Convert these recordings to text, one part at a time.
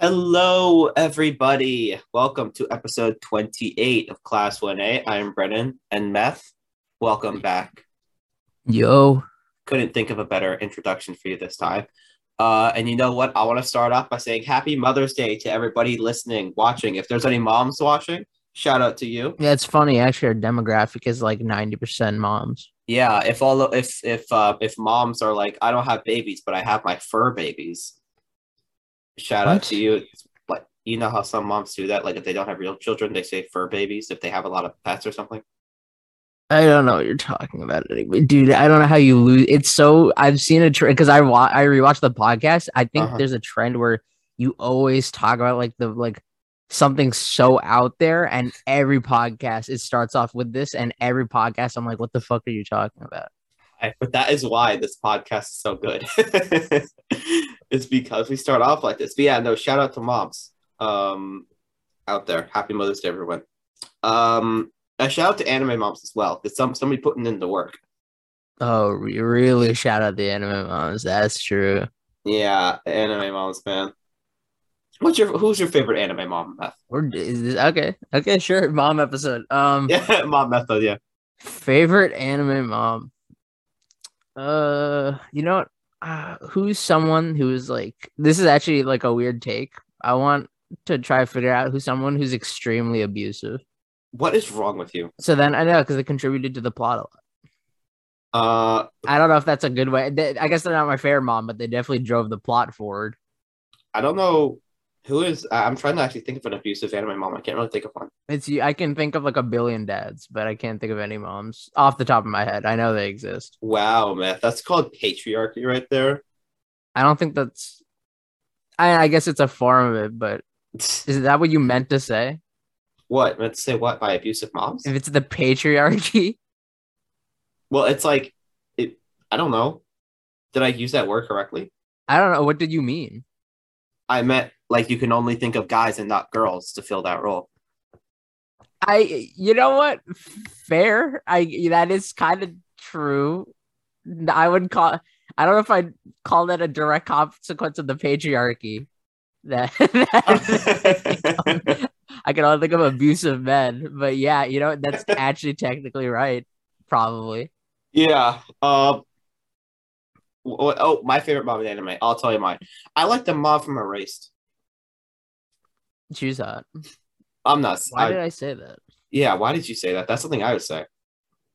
Hello, everybody. Welcome to episode 28 of Class 1A. I'm Brennan and Meth. Welcome back. Yo, Couldn't think of a better introduction for you this time. Uh, and you know what? I want to start off by saying Happy Mother's Day to everybody listening, watching. If there's any moms watching, shout out to you. yeah, it's funny. Actually, our demographic is like ninety percent moms. Yeah, if all if if uh, if moms are like, I don't have babies, but I have my fur babies. Shout out to you. Like you know how some moms do that. Like if they don't have real children, they say fur babies. If they have a lot of pets or something. I don't know what you're talking about, anyway. dude. I don't know how you lose. It's so I've seen a trend because I wa- I rewatched the podcast. I think Uh-huh. there's a trend where you always talk about like the like something so out there, and every podcast it starts off with this, and every podcast I'm like, what the fuck are you talking about? I, but that is why this podcast is so good. it's because we start off like this. But yeah, no, shout out to moms um, out there. Happy Mother's Day, everyone. Um, a shout out to anime moms as well. Because some somebody putting in the work. Oh, re- really? Shout out the anime moms. That's true. Yeah, anime moms, man. What's your who's your favorite anime mom? Beth? Or this, okay, okay, sure. Mom episode. Um, Yeah, mom method. Yeah. Favorite anime mom. Uh, you know what? Uh, who's someone who's like this is actually like a weird take. I want to try to figure out who's someone who's extremely abusive. What is wrong with you? So then I know because it contributed to the plot a lot. Uh, I don't know if that's a good way. they- I guess they're not my favorite mom, but they definitely drove the plot forward. I don't know who is. I'm trying to actually think of an abusive anime mom. I can't really think of one. It's I can think of like a billion dads, but I can't think of any moms off the top of my head. I know they exist. Wow, man, that's called patriarchy right there. I don't think that's. I I guess it's a form of it, but is that what you meant to say? What? Let's say what by abusive moms? If it's the patriarchy, Well, it's like it. I don't know. Did I use that word correctly? I don't know. What did you mean? I meant like you can only think of guys and not girls to fill that role. I, you know what? Fair. I that is kind of true. I would call. I don't know if I'd call that a direct consequence of the patriarchy. That, that I can only think of abusive men, but yeah, you know that's actually technically right. Probably. Yeah. Um. wh- Oh, my favorite mom in anime. I'll tell you mine. I like the mom from Erased. Choose that. I'm not. Why I- did I say that? yeah. Why did you say that? That's something I would say.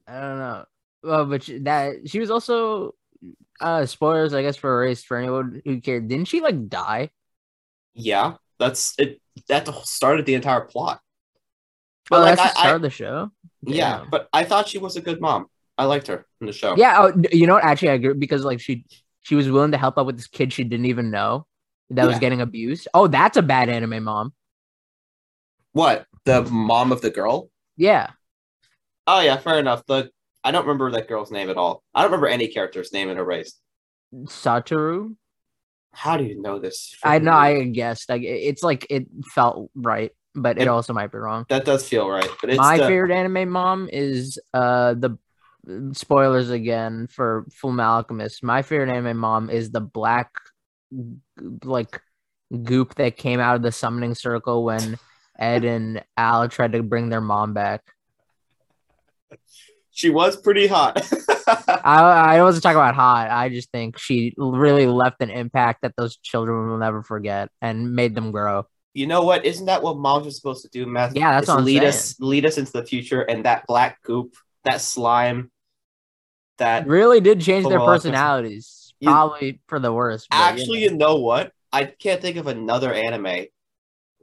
I don't know. Well, but she, that she was also uh spoilers, I guess, for Erased for anyone who cared. Didn't she like die? Yeah. That's it. That started the entire plot. oh, like, that's the I- start I- of the show. Yeah, Damn. but I thought she was a good mom. I liked her in the show. yeah. Oh, you know what? Actually, I agree because like she she was willing to help out with this kid she didn't even know that was getting abused. Oh, that's a bad anime mom. What? The mom of the girl? Yeah. Oh yeah, fair enough. The I don't remember that girl's name at all. I don't remember any character's name in Erased. Satoru. How do you know this? I know. I guessed. Like it's like it felt right, but it It- also might be wrong. that does feel right, but it's My the, favorite anime mom is uh the spoilers again for Full Alchemist. My favorite anime mom is the black like goop that came out of the summoning circle when Ed and Al tried to bring their mom back. She was pretty hot. I I wasn't talking about hot. I just think she really left an impact that those children will never forget and made them grow. you know what? Isn't that what moms are supposed to do, Matt? Yeah, that's what I'm lead saying. us lead us into the future and that black goop, that slime, that Really did change their Full Metal Alchemist. personalities, You- probably for the worst. but, you actually, know. you know what? I can't think of another anime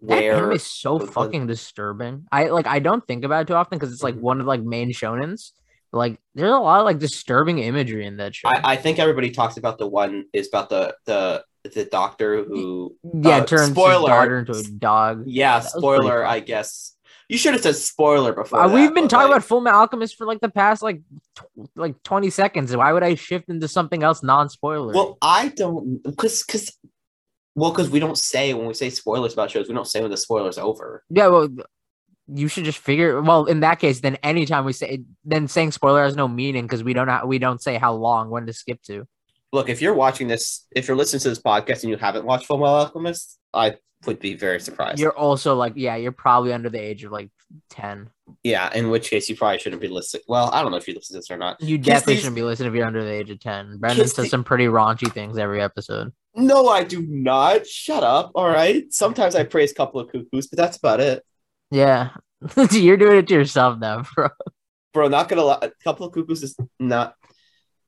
That where anime is so the- fucking disturbing. I like I don't think about it too often because it's like Mhm. one of like main shonens. But, like there's a lot of like disturbing imagery in that show. I, I think everybody talks about the one is about the the the doctor who yeah, uh, turns spoiler. his daughter into a dog. yeah That spoiler. I guess you should have said spoiler before Uh, that, we've been talking like, about Full Metal Alchemist for like the past like tw- like 20 seconds. Why would I shift into something else non-spoiler? well I don't because because well because we don't say when we say spoilers about shows we don't say when the spoiler's over yeah, well, you should just figure. Well, in that case, then anytime we say, then saying spoiler has no meaning because we don't ha- we don't say how long when to skip to. look if you're watching this if you're listening to this podcast and you haven't watched Full Metal Alchemist I would be very surprised. You're also like, yeah, you're probably under the age of like ten. yeah, in which case you probably shouldn't be listening. Well, I don't know if you listen to this or not. You Kiss definitely these- shouldn't be listening if you're under the age of ten. Brendan Kiss says the- some pretty raunchy things every episode. No, I do not. Shut up. All right. Sometimes I praise a couple of cuckoos, but that's about it. Yeah, you're doing it to yourself now, bro. Bro, not gonna lie. A couple of cuckoos is not.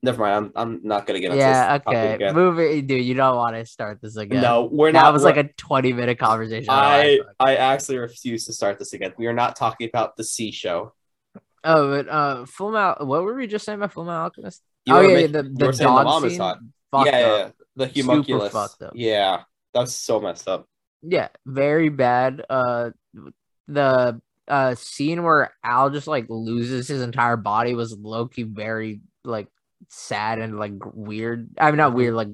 Never mind. I'm, I'm not gonna get into Yeah, okay. Move it, dude. You don't want to start this again. No, we're not. that was like a 20 minute conversation. I I actually refuse to start this again. We are not talking about the sea show. Oh, but uh, Full Metal. What were we just saying about Full Metal Alchemist? You oh yeah, making- the the the dog is scene. hot. Fucked yeah, yeah, yeah, the homunculus. Yeah, that's so messed up. Yeah, very bad. Uh, the uh scene where Al just like loses his entire body was Loki very like sad and like weird. I mean, not weird, like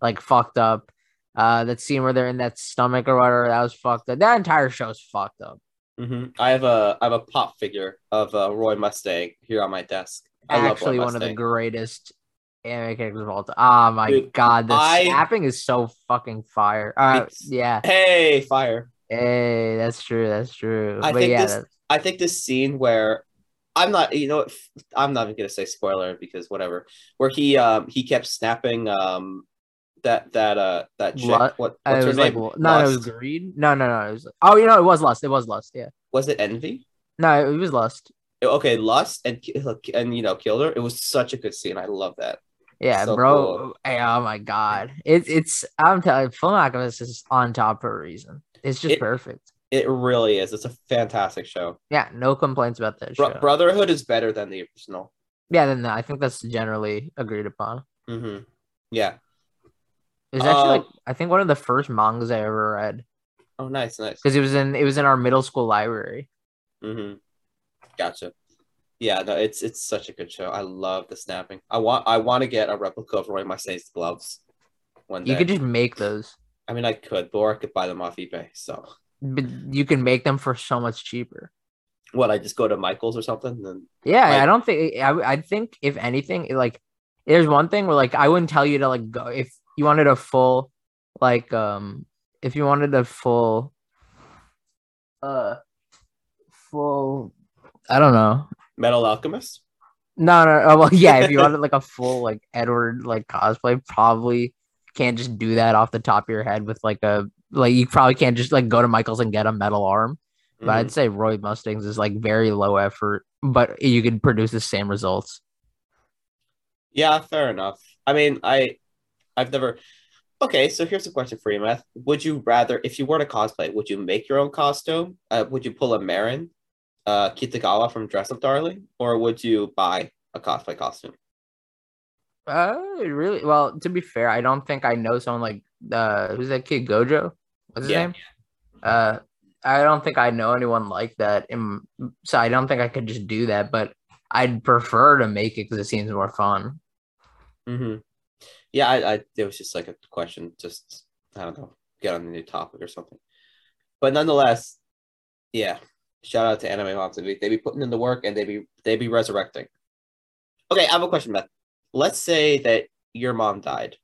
like fucked up. Uh, that scene where they're in that stomach or whatever that was fucked up. That entire show show's fucked up. hmm I have a I have a pop figure of uh, Roy Mustang here on my desk. I Actually, one of the greatest anime characters of all time. Oh my Dude, god, the I- snapping is so fucking fire. Uh, yeah. Hey, fire! Hey, that's true. That's true. I but think yeah, this- that- I think this scene where I'm not, you know, I'm not even gonna say spoiler because whatever. Where he um he kept snapping um that that uh that chick. What uh, what's it her was like name? no, it was Lust. greed. No, no, no. It was oh, you know, it was lust. It was lust. Yeah. Was it envy? No, it was lust. Okay, lust and and you know killed her. It was such a good scene. I love that. Yeah, So bro. cool. Hey, oh my god, it's it's. I'm telling you, Full Alchemist is on top for a reason. It's just It- perfect. It really is. It's a fantastic show. Yeah, no complaints about that Bro-. Brotherhood is better than the original. Yeah, then I think that's generally agreed upon. hmm Yeah. It was actually Um, like I think one of the first mangas I ever read Oh, nice, nice. because it was in it was in our middle school library. Mm-hmm. Gotcha. Yeah, no, it's it's such a good show. I love the snapping. I want I want to get a replica of Roy Mustang's gloves one day. You could just make those, I mean, I could, or I could buy them off eBay. So but you can make them for so much cheaper. what? I just go to Michael's or something. Then Yeah, Like- I don't think I. I think if anything, like there's one thing where like I wouldn't tell you to like go if you wanted a full, like um, if you wanted a full, uh, full. I don't know. Metal Alchemist. No, no. Oh, well, yeah. If you wanted like a full like Edward like cosplay, probably can't just do that off the top of your head with like a like you probably can't just like go to Michael's and get a metal arm. But Mhm. I'd say Roy Mustangs is like very low effort, but you can produce the same results. Yeah, fair enough. I mean, I I've never. Okay, so here's a question for you, Matt. Would you rather, if you were to cosplay, would you make your own costume? Uh, would you pull a Marin, uh, Kitagawa from Dress Up Darling, or would you buy a cosplay costume? Uh, really? Well, to be fair, I don't think I know someone like uh, who's that kid Gojo? What's his Yeah. name? Uh, I don't think I know anyone like that. In, so I don't think I could just do that. But I'd prefer to make it because it seems more fun. Mm-hmm. Yeah, I, I it was just like a question, just I don't know, get on a new topic or something. But nonetheless, yeah, shout out to Anime Moms. They be, they be putting in the work and they be they be resurrecting. Okay, I have a question, Beth. Let's say that your mom died.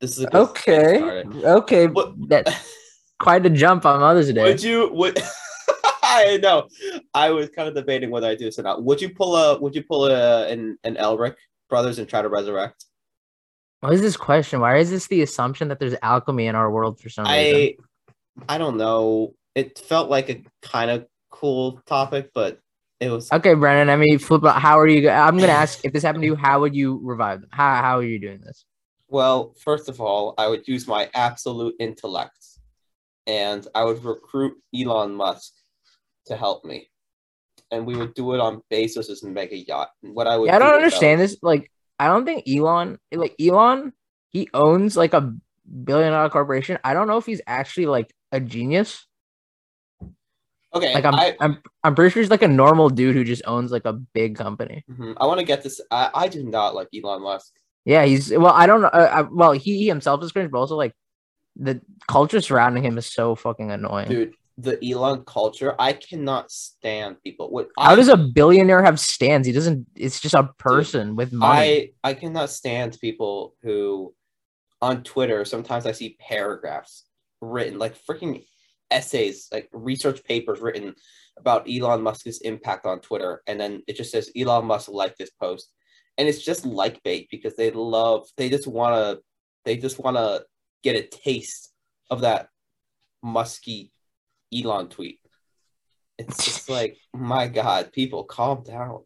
This is a good thing to start it. Okay. What- That quite a jump on Mother's Day. Would you would I know. I was kind of debating whether I do this or not. Would you pull a would you pull a an, an Elric brothers and try to resurrect? What is this question? Why is this the assumption that there's alchemy in our world for some reason? I I don't know. It felt like a kind of cool topic, but it was Okay, Brennan. I mean, flip. out. How are you? go- I'm gonna ask if this happened to you. How would you revive them? How How are you doing this? well, first of all, I would use my absolute intellect and I would recruit Elon Musk to help me. And we would do it on Bezos's mega yacht. And what I would Yeah, I don't do understand would- this. Like, I don't think Elon, like Elon, he owns like a billion dollar corporation. I don't know if he's actually like a genius. Okay, Like, I'm, I, I'm, I'm pretty sure he's like a normal dude who just owns like a big company. mhm, I want to get this. I, I do not like Elon Musk. Yeah, he's well. I don't know. Uh, well, he, he himself is cringe, but also like the culture surrounding him is so fucking annoying. Dude, the Elon culture, I cannot stand people. What How I, does a billionaire have stands? He doesn't. It's just a person with money. I I cannot stand people who on Twitter sometimes I see paragraphs written, like freaking essays, like research papers written about Elon Musk's impact on Twitter, and then it just says Elon Musk liked this post, and it's just like bait because they love, they just want to, they just want to get a taste of that musky Elon tweet. It's just like, my God, people, calm down.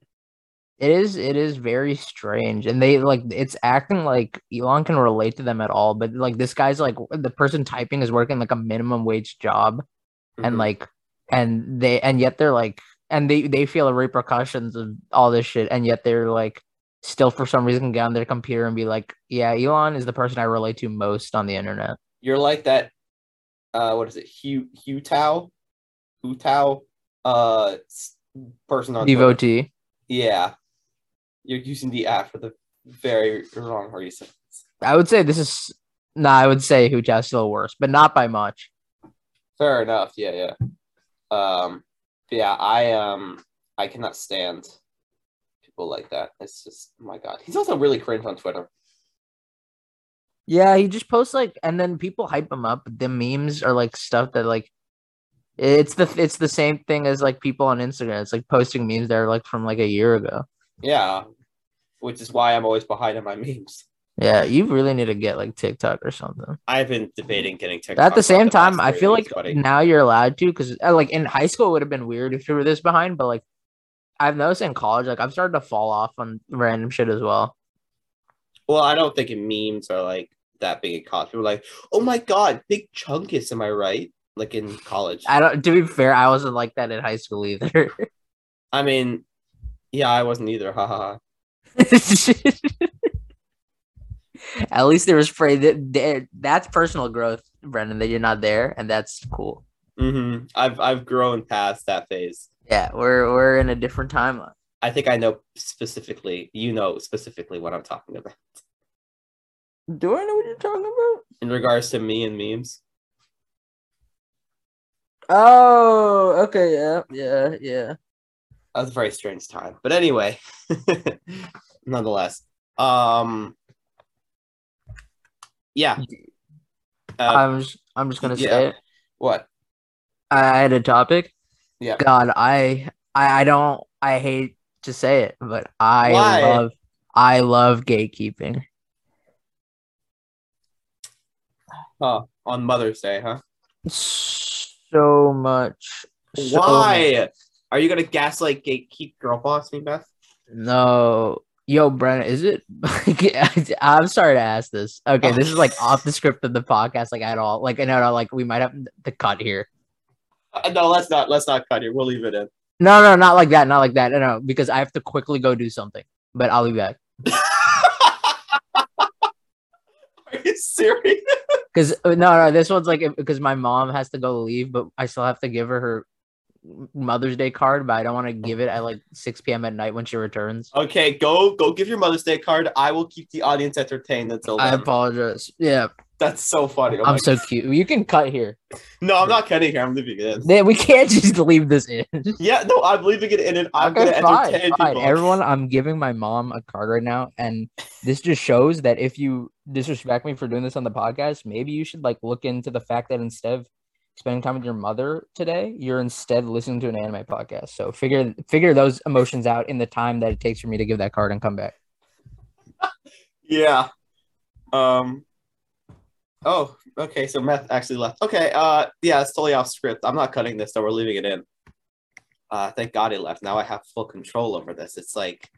It is it is very strange. And they like it's acting like Elon can relate to them at all, but like this guy's like the person typing is working like a minimum wage job and Mhm. like and they and yet they're like and they they feel the repercussions of all this shit and yet they're like still for some reason get on their computer and be like, yeah, Elon is the person I relate to most on the internet. you're like that, uh, what is it, Hugh, Hugh Tao? Hu Tao, uh, person on Twitter. Devotee. Yeah. You're using the app for the very wrong reasons. I would say this is no, I would say Tao's still worse, but not by much. Fair enough. Yeah, yeah. Um, yeah, I um, I cannot stand people like that. It's just, oh my God. He's also really cringe on Twitter. Yeah, he just posts like, and then people hype him up. The memes are like stuff that like, it's the it's the same thing as like people on Instagram. It's like posting memes that are like from like a year ago. Yeah, which is why I'm always behind on my memes. Yeah, you really need to get like TikTok or something. I've been debating getting TikTok. At the same last time, I feel like buddy. now you're allowed to because uh, like in high school it would have been weird if you were this behind, but like I've noticed in college, like I've started to fall off on random shit as well. Well, I don't think memes are like that big in college. People like, oh my god, big chungus, am I right? Like in college. I don't. To be fair, I wasn't like that in high school either. I mean, yeah, I wasn't either. Ha ha ha. At least there was pray that that's personal growth, Brendan. That you're not there, and that's cool. Mm-hmm. I've I've grown past that phase. Yeah, we're we're in a different timeline. I think I know specifically. You know specifically what I'm talking about Do I know what you're talking about? in regards to me and memes. Oh, okay, yeah, yeah, yeah. That was a very strange time, but anyway, nonetheless, um, yeah. Uh, I'm just, I'm just gonna yeah. say it. what? I had a topic. Yeah. God, I, I, I don't. I hate to say it, but I Why? love, I love gatekeeping. Huh? On Mother's Day, huh? So much. so Why? Are you gonna gaslight gatekeep girl boss me, Beth? No. Yo, Brennan, is it? I'm sorry to ask this. Okay, this is like off the script of the podcast, like at all. Like, no, no, like we might have to cut here. Uh, no, let's not. Let's not cut here. We'll leave it in. No, no, not like that, not like that. No, no, because I have to quickly go do something. But I'll be back. Are you serious? Because no, no, this one's like because my mom has to go leave, but I still have to give her her Mother's Day card, but I don't want to give it at like 6 p.m. at night when she returns. Okay, go go give your Mother's Day card. I will keep the audience entertained until I apologize. Yeah, That's so funny. Oh I'm so cute. You can cut here. No, I'm not cutting here. I'm leaving it in. Then We can't just leave this in. Yeah, no, I'm leaving it in, and I'm okay, gonna fine, entertain fine. people. Everyone, I'm giving my mom a card right now, and this just shows that if you disrespect me for doing this on the podcast, maybe you should like look into the fact that instead of spending time with your mother today, you're instead listening to an anime podcast. So figure figure those emotions out in the time that it takes for me to give that card and come back. Yeah. Um. Oh, okay. So Meth actually left. Okay. Uh. Yeah, it's totally off script. I'm not cutting this, so we're leaving it in. Uh. Thank God he left. Now I have full control over this. It's like,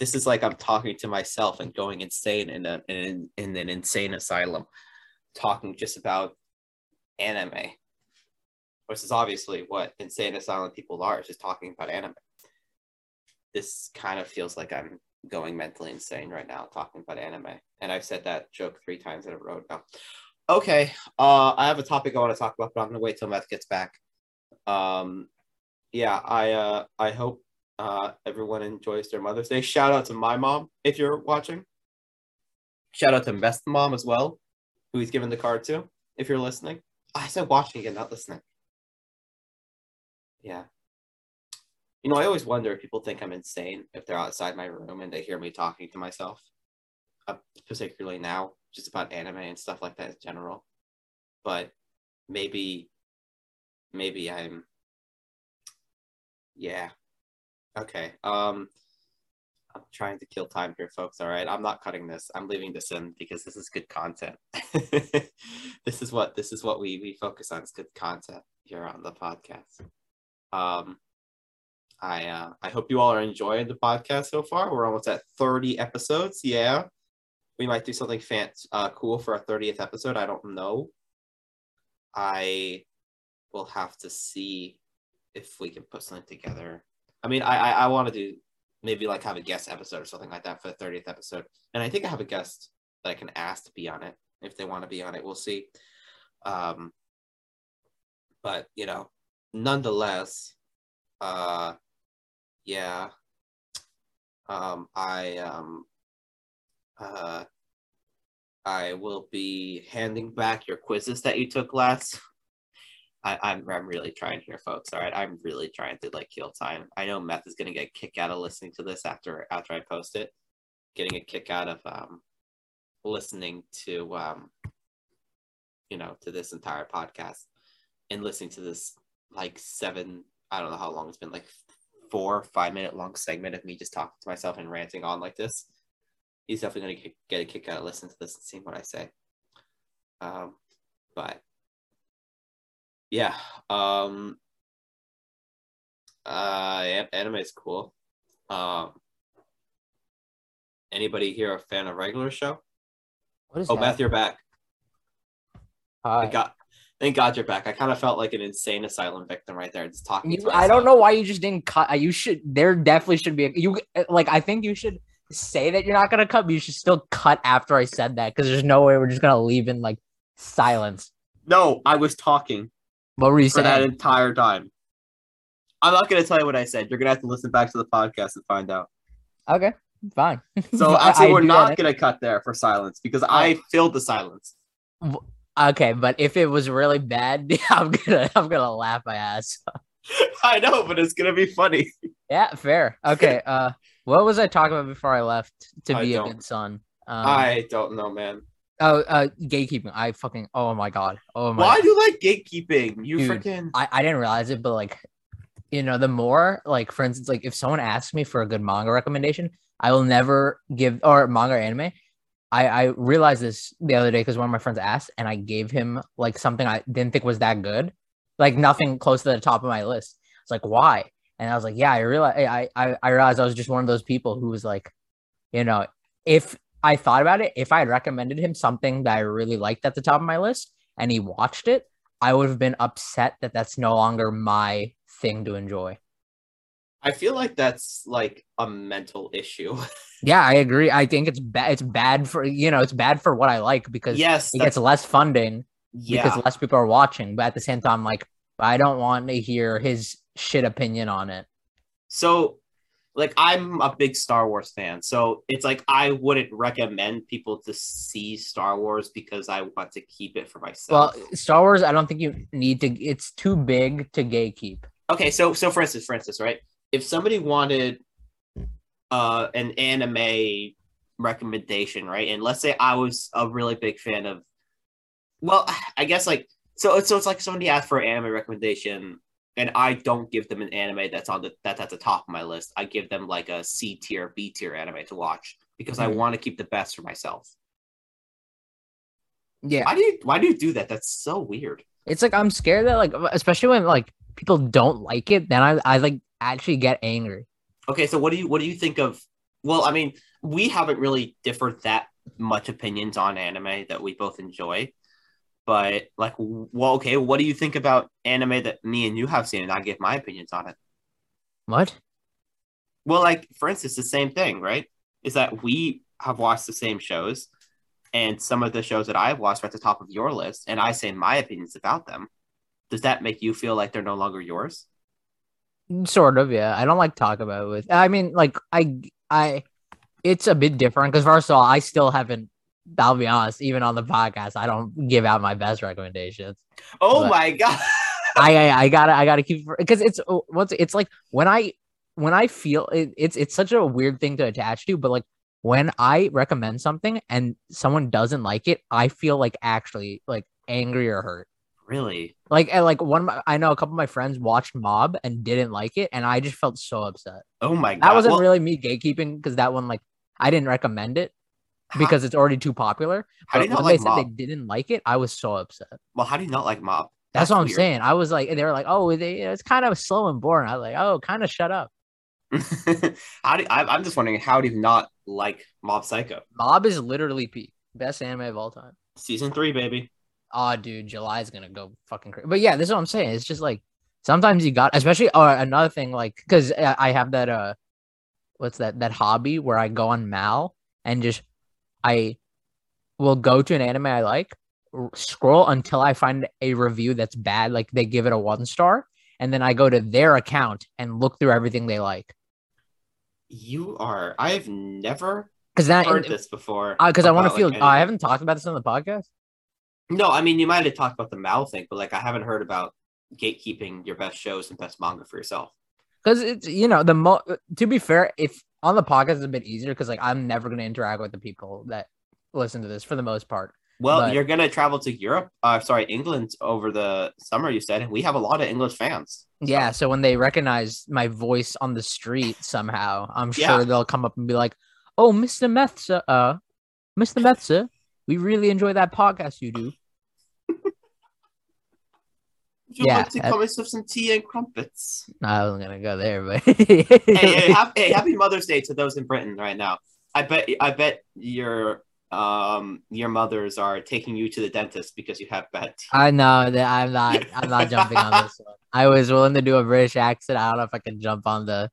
this is like I'm talking to myself and going insane in a in, in an insane asylum, talking just about anime, which is obviously what insane asylum people are, is just talking about anime. This kind of feels like I'm going mentally insane right now talking about anime. And I've said that joke three times in a row now. Okay. Uh I have a topic I want to talk about, but I'm gonna wait till Meth gets back. Um yeah, I uh I hope uh everyone enjoys their Mother's Day. Shout out to my mom if you're watching. Shout out to Meth's mom as well, who he's given the card to, if you're listening. I said watching again, not listening. Yeah. You know, I always wonder if people think I'm insane if they're outside my room and they hear me talking to myself, uh, particularly now, just about anime and stuff like that in general. But maybe maybe I'm yeah. Okay. Um I'm trying to kill time here, folks. All right. I'm not cutting this. I'm leaving this in because this is good content. this is what this is what we we focus on. It's good content here on the podcast. Um I uh I hope you all are enjoying the podcast so far. We're almost at 30 episodes. Yeah. We might do something fan uh cool for our 30th episode. I don't know. I will have to see if we can put something together. I mean, I I, I want to do maybe like have a guest episode or something like that for the 30th episode. And I think I have a guest that I can ask to be on it if they want to be on it. We'll see. Um, but you know, nonetheless, uh, yeah, um, I um, uh, I will be handing back your quizzes that you took last I, I'm I'm really trying here, folks. All right, I'm really trying to like kill time. I know Meth is gonna get a kick out of listening to this after after I post it, getting a kick out of um listening to um you know to this entire podcast and listening to this like seven I don't know how long it's been like four five minute long segment of me just talking to myself and ranting on like this. He's definitely gonna get a kick out of listening to this and seeing what I say. Um, but yeah. Um uh anime is cool. Um anybody here a fan of regular show? What is Oh, that? Beth, you're back. Hi. I got thank God you're back. I kind of felt like an insane asylum victim right there, just talking. You, to I don't know why you just didn't cut. uh, You should. There definitely should be a you. Like I think you should say that you're not gonna cut, but you should still cut after I said that because there's no way we're just gonna leave in like silence. No, I was talking What were you for that entire time. I'm not gonna tell you what I said. You're gonna have to listen back to the podcast and find out. Okay, fine. So actually, I we're not that. gonna cut there for silence because I filled the silence. Okay, but if it was really bad, I'm gonna I'm gonna laugh my ass. I know, but it's gonna be funny. Yeah, fair. Okay. Uh, what was I talking about before I left to I be a good son? Um, I don't know, man. oh, uh, gatekeeping. I fucking. Oh my god. Oh my. Why do you like gatekeeping? You Dude. freaking I, I didn't realize it, but like, you know, the more like, for instance, like if someone asks me for a good manga recommendation, I will never give or manga or anime. I I realized this the other day because one of my friends asked, and I gave him like something I didn't think was that good, like nothing close to the top of my list. It's like why? And I was like, yeah, I realized I I I realized I was just one of those people who was like, you know, if I thought about it, if I had recommended him something that I really liked at the top of my list and he watched it, I would have been upset that that's no longer my thing to enjoy. I feel like that's like a mental issue. Yeah, I agree. I think it's bad. It's bad for you know, it's bad for what I like because yes, it gets less funding yeah. because less people are watching. But at the same time, like I don't want to hear his shit opinion on it. So, like, I'm a big Star Wars fan. So it's like I wouldn't recommend people to see Star Wars because I want to keep it for myself. Well, Star Wars, I don't think you need to. It's too big to gatekeep. okay, so so for instance, for instance, right? If somebody wanted uh an anime recommendation, right? And let's say I was a really big fan of well, I guess like so it's so it's like somebody asked for an anime recommendation and I don't give them an anime that's on the that's at the top of my list. I give them like a C tier, B tier anime to watch because I Mhm. want to keep the best for myself. Yeah, Why do you why do you do that? That's so weird. it's like I'm scared that like, especially when like people don't like it, then I I like actually get angry. Okay, so what do you what do you think of? Well, I mean, we haven't really differed that much opinions on anime that we both enjoy, but like, well, okay, what do you think about anime that me and you have seen, and I give my opinions on it? What? Well, like for instance, the same thing, right? Is that we have watched the same shows, and some of the shows that I've watched are at the top of your list, and I say my opinions about them. Does that make you feel like they're no longer yours? Sort of, yeah. I don't like talk about it with. I mean, like I, I, it's a bit different because first of all, I still haven't. I'll be honest, even on the podcast, I don't give out my best recommendations. Oh my god! I, I, I gotta, I gotta keep because it's what's it's like when I, when I feel it, it's it's such a weird thing to attach to, but like when I recommend something and someone doesn't like it, I feel like actually like angry or hurt. Really? Like, and like one, of my, I know a couple of my friends watched Mob and didn't like it, and I just felt so upset. Oh my god. That wasn't Well, really me gatekeeping because that one, like, I didn't recommend it how- because it's already too popular. How do But you not when like they said Mob? they didn't like it, I was so upset. Well, how do you not like Mob? That's, what I'm saying. I was like, they were like, oh, they, it's kind of slow and boring. I was like, oh, kind of shut up. how do I, I'm just wondering how do you not like Mob Psycho? Mob is literally peak. Best anime of all time. Season three, baby. Oh, dude, July's gonna go fucking crazy. But yeah, this is what I'm saying. It's just like sometimes you got, especially or another thing, like because I have that uh, what's that that hobby where I go on Mal and just I will go to an anime I like, r- scroll until I find a review that's bad, like they give it a one star, and then I go to their account and look through everything they like. You are. I have never Because then, heard this before. because I want to feel. like, I haven't talked about this on the podcast. No, I mean you might have talked about the Mal thing, but like I haven't heard about gatekeeping your best shows and best manga for yourself. because it's you know the mo to be fair if on the podcast it's a bit easier because like i'm never going to interact with the people that listen to this for the most part Well, But- you're gonna travel to Europe, uh, sorry, England over the summer. You said, we have a lot of English fans. yeah so when they recognize my voice on the street somehow i'm Yeah. sure they'll come up and be like oh mr methsa uh mr methsa we really enjoy that podcast you do Would you Yeah, like to that- come and some tea and crumpets? i wasn't gonna go there but hey, hey, hey, happy Mother's Day to those in Britain right now. I bet, I bet your um your mothers are taking you to the dentist because you have bad teeth. i know that i'm not i'm not jumping on this one i was willing to do a british accent i don't know if i can jump on the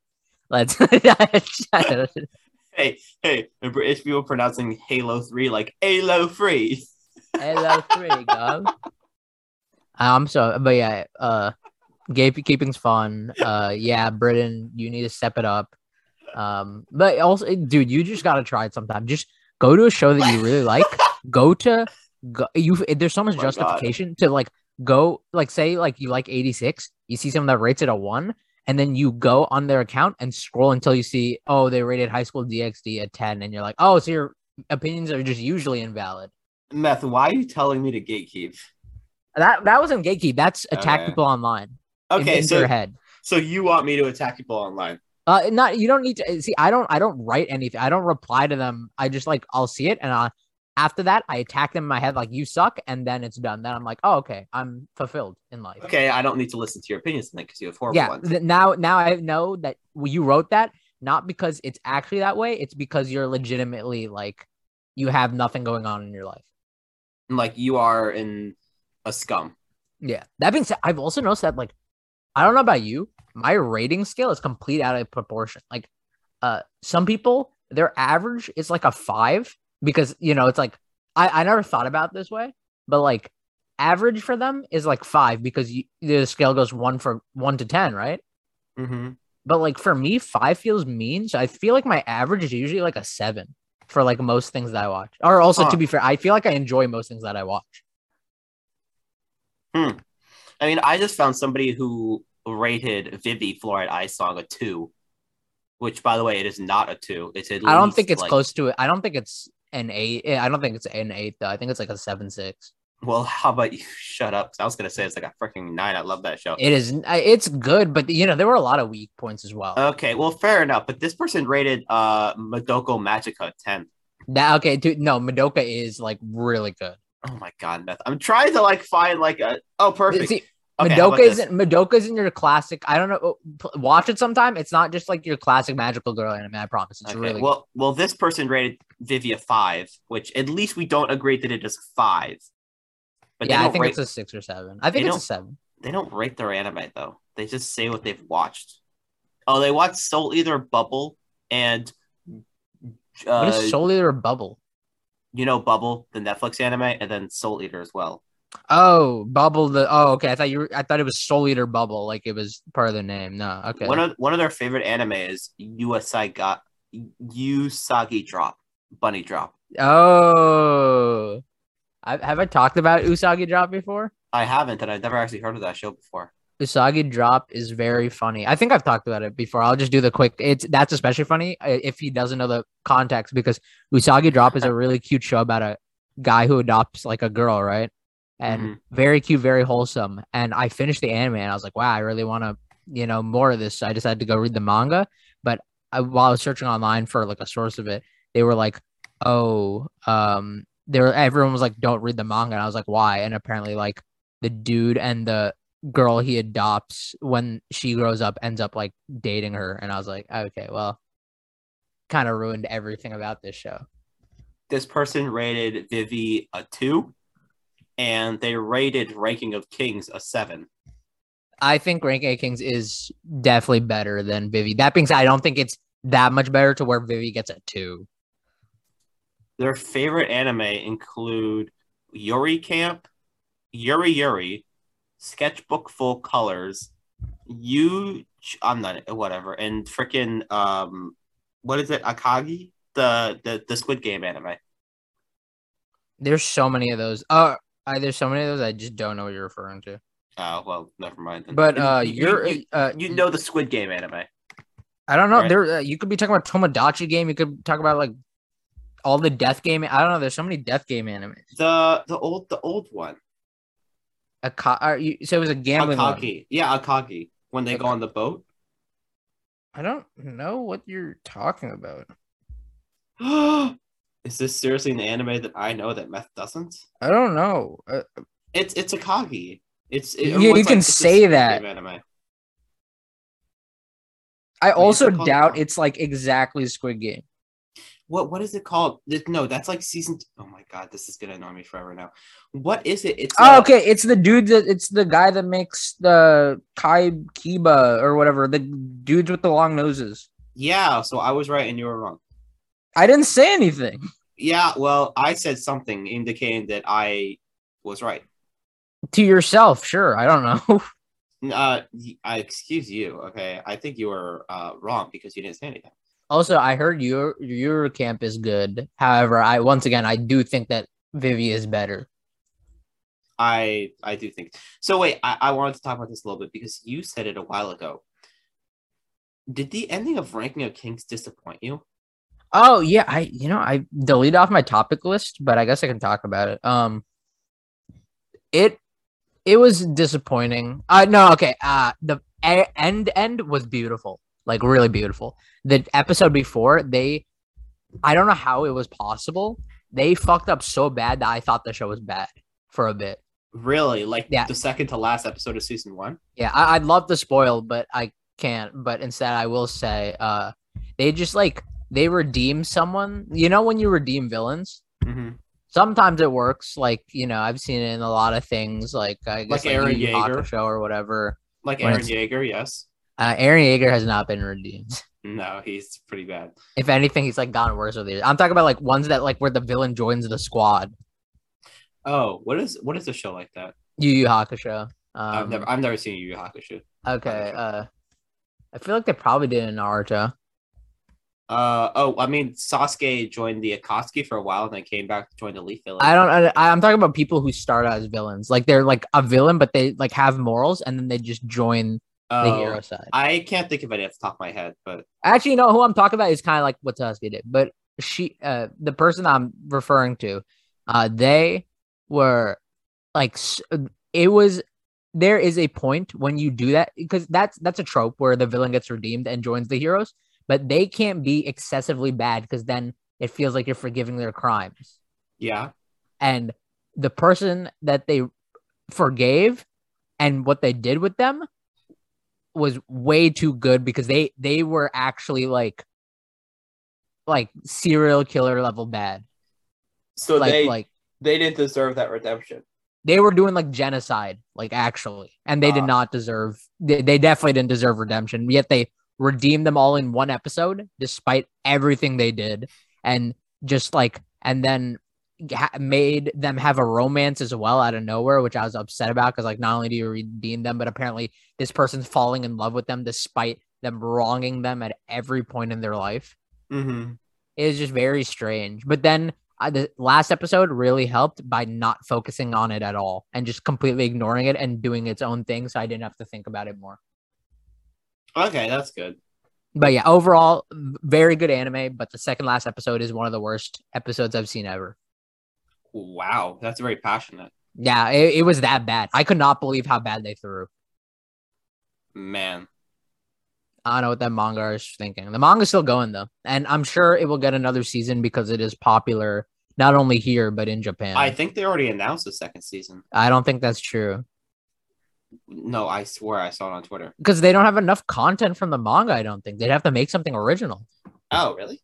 let's Hey, hey, and British people pronouncing Halo Three like Halo Three. Hello, three, dog. I'm sorry, but yeah, uh, gatekeeping's fun. Uh, yeah, Britain, you need to step it up. Um, but also, dude, you just gotta try it sometime. Just go to a show that you really like. Go to, go, you. There's so much Oh my God. justification to like go, like say, like you like 86. You see someone that rates it a one, and then you go on their account and scroll until you see, oh, they rated High School DxD a 10, and you're like, oh, so your opinions are just usually invalid. Meth, why are you telling me to gatekeep? That that wasn't gatekeep. That's attack Okay. people online. in- Okay, into so head. so you want me to attack people online? Uh, not you don't need to see. I don't. I don't write anything. I don't reply to them. I just like I'll see it and I, after that I attack them in my head like you suck, and then it's done. Then I'm like, oh okay, I'm fulfilled in life. Okay, I don't need to listen to your opinions then because you have horrible yeah. ones. th- now now I know that you wrote that not because it's actually that way. It's because you're legitimately like you have nothing going on in your life. Like you are in a scum. Yeah. That being said, I've also noticed that like I don't know about you, my rating scale is complete out of proportion. Like uh some people their average is like a five because you know it's like I, I never thought about this way, but like average for them is like five because you, the scale goes one for one to ten, right? Mm-hmm. But like for me, five feels mean. So I feel like my average is usually like a seven for like most things that I watch. Or also Huh. to be fair, I feel like I enjoy most things that I watch. Hmm. I mean, I just found somebody who rated Vivy Fluorite Eye's Song a two, which, by the way, it is not a two. It's at I don't think it's like- close to it. I don't think it's an eight. eh, I don't think it's an eight though. I think it's like a seven six. Well, how about you shut up? I was gonna say it's like a freaking nine. I love that show. It is. It's good, but you know there were a lot of weak points as well. Okay, well, fair enough. But this person rated uh Madoka Magica ten. that okay, dude. No, Madoka is like really good. Oh my god, Beth. I'm trying to like find like a oh perfect. See, Okay, Madoka isn't Madoka isn't your classic. I don't know. oh, Watch it sometime. It's not just like your classic magical girl anime. I promise. It's Okay, really well, well, this person rated Vivy a five, which at least we don't agree that it is five. But yeah. I think rate, it's a six or seven. I think it's a seven. they don't rate their anime though. They just say what they've watched. Oh, they watched Soul Eater Bubble and uh, what is Soul Eater Bubble? you know Bubble, the Netflix anime, and then Soul Eater as well. Oh, Bubble. The oh, okay. I thought you. Were, I thought it was Soul Eater Bubble. Like it was part of the name. No, okay. One of one of their favorite anime is USI got Usagi Drop, Bunny Drop. Oh, I, have I talked about Usagi Drop before? I haven't, and I've never actually heard of that show before. Usagi Drop is very funny. I think I've talked about it before. I'll just do the quick. It's that's especially funny if he doesn't know the context because Usagi Drop is a really cute show about a guy who adopts like a girl, right? And Mhm. very cute, very wholesome. And I finished the anime and I was like, wow, I really want to, you know, more of this. So I decided to go read the manga. But I, while I was searching online for like a source of it, they were like, oh, um, there everyone was like, don't read the manga. And I was like, why? And apparently, like the dude and the girl he adopts when she grows up ends up like dating her. And I was like, okay, well, kind of ruined everything about this show. This person rated Vivy a two, and they rated Ranking of Kings a seven. I think Ranking of Kings is definitely better than Vivy. That being said, I don't think it's that much better to where Vivy gets a two. Their favorite anime include Yuru Camp, Yuri Yuri, Sketchbook Full Colors, You. I'm not whatever, and freaking um, what is it? Akagi, the the the Squid Game anime. There's so many of those. Uh, I, there's so many of those. I just don't know what you're referring to. Oh well, never mind. Then. But uh, You- you're you, uh, you know the Squid Game anime. I don't know. right? There, uh, you could be talking about Tomodachi game. You could talk about like all the death game. I don't know. There's so many death game anime. The the old the old one. A co- uh, you, so it was a gambling one. Akagi. Yeah, Akagi. When they go on the boat. I don't know what you're talking about. Is this seriously an anime that I know that Meth doesn't? I don't know. Uh, It's it's Akagi. It's it, Yeah, you can a say that. Anime. I also it called? doubt it's like exactly Squid Game. What what is it called? No, that's like season. Oh my god, this is gonna annoy me forever now. What is it? It's Oh, uh, okay. It's the dude that it's the guy that makes the Kai Kiba or whatever. The dudes with the long noses. Yeah, so I was right and you were wrong. I didn't say anything. Yeah, well, I said something indicating that I was right. To yourself, sure. I don't know. Uh, I excuse you. Okay, I think you were uh wrong because you didn't say anything. also, I heard your your camp is good. However, I once again I do think that Vivy is better. I I do think so. Wait, I, I wanted to talk about this a little bit because you said it a while ago. Did the ending of Ranking of Kings disappoint you? Oh yeah, I you know I deleted off my topic list, but I guess I can talk about it. Um, it it was disappointing. Uh no, okay. Uh, the end end was beautiful, like really beautiful. The episode before they, I don't know how it was possible. They fucked up so bad that I thought the show was bad for a bit. Really, like Yeah. the second to last episode of season one. Yeah, I, I'd love to spoil, but I can't. But instead, I will say, uh, they just like they redeem someone. You know, when you redeem villains, Mm-hmm. sometimes it works. Like you know, I've seen it in a lot of things. Like I guess Like like, Yu Yeager. Hakusho or whatever. Like Eren Yeager, yes. Uh, Eren Yeager has not been redeemed. No, he's pretty bad. If anything, he's like gotten worse with the years. I'm talking about like ones that like where the villain joins the squad. Oh, what is what is a show like that? Yu Yu Hakusho. Um, I've never I've never seen Yu Yu Hakusho. Okay. Uh, I feel like they probably did in Naruto. Uh oh, I mean Sasuke joined the Akatsuki for a while and then came back to join the Leaf Village. I don't. I, I'm talking about people who start out as villains. Like they're like a villain, but they like have morals, and then they just join the Oh, hero side. I can't think of it off the top of my head, but Actually, you know who I'm talking about is kind of like what Sasuke did, but she, uh, the person I'm referring to, uh, they were like, it was. There is a point when you do that because that's that's a trope where the villain gets redeemed and joins the heroes, but they can't be excessively bad because then it feels like you're forgiving their crimes. yeah. and the person that they forgave and what they did with them was way too good because they they were actually like like serial killer level bad So like they like they didn't deserve that redemption. they were doing like genocide like actually and they did Ah. not deserve they, they definitely didn't deserve redemption yet they redeemed them all in one episode despite everything they did and just like and then ha- made them have a romance as well out of nowhere which i was upset about because like not only do you redeem them but apparently this person's falling in love with them despite them wronging them at every point in their life Mm-hmm. it was just very strange. But then uh, the last episode really helped by not focusing on it at all and just completely ignoring it and doing its own thing. So I didn't have to think about it more. Okay, that's good. But yeah, overall, very good anime. But the second last episode is one of the worst episodes I've seen ever. Wow, that's very passionate. Yeah, it, it was that bad. I could not believe how bad they threw. Man, I don't know what that manga is thinking. The manga's still going though, and I'm sure it will get another season because it is popular not only here but in Japan. I I, think they already announced the second season. I don't think that's true No, I swear I saw it on Twitter. because they don't have enough content from the manga. I don't think they'd have to make something original. Oh, really?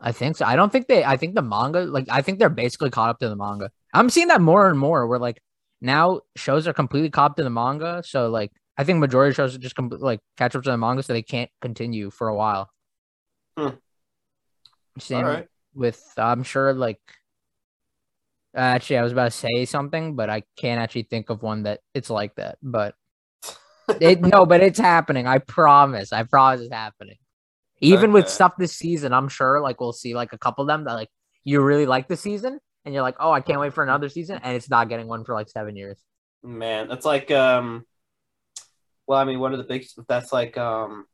I think so. I don't think they. I think the manga, like, I think they're basically caught up to the manga. I'm seeing that more and more. Where like now shows are completely caught up to the manga. So like, I think majority of shows are just com- like catch up to the manga, so they can't continue for a while. Hmm. Same All right. with I'm sure like. Uh, Actually, I was about to say something, but I can't actually think of one that it's like that. But it no, but it's happening. I promise. I promise it's happening. Even with stuff this season, I'm sure like we'll see like a couple of them that like you really like the season and you're like, oh, I can't wait for another season, and it's not getting one for like seven years. Man, that's like um. Well, I mean, one of the big that's like um.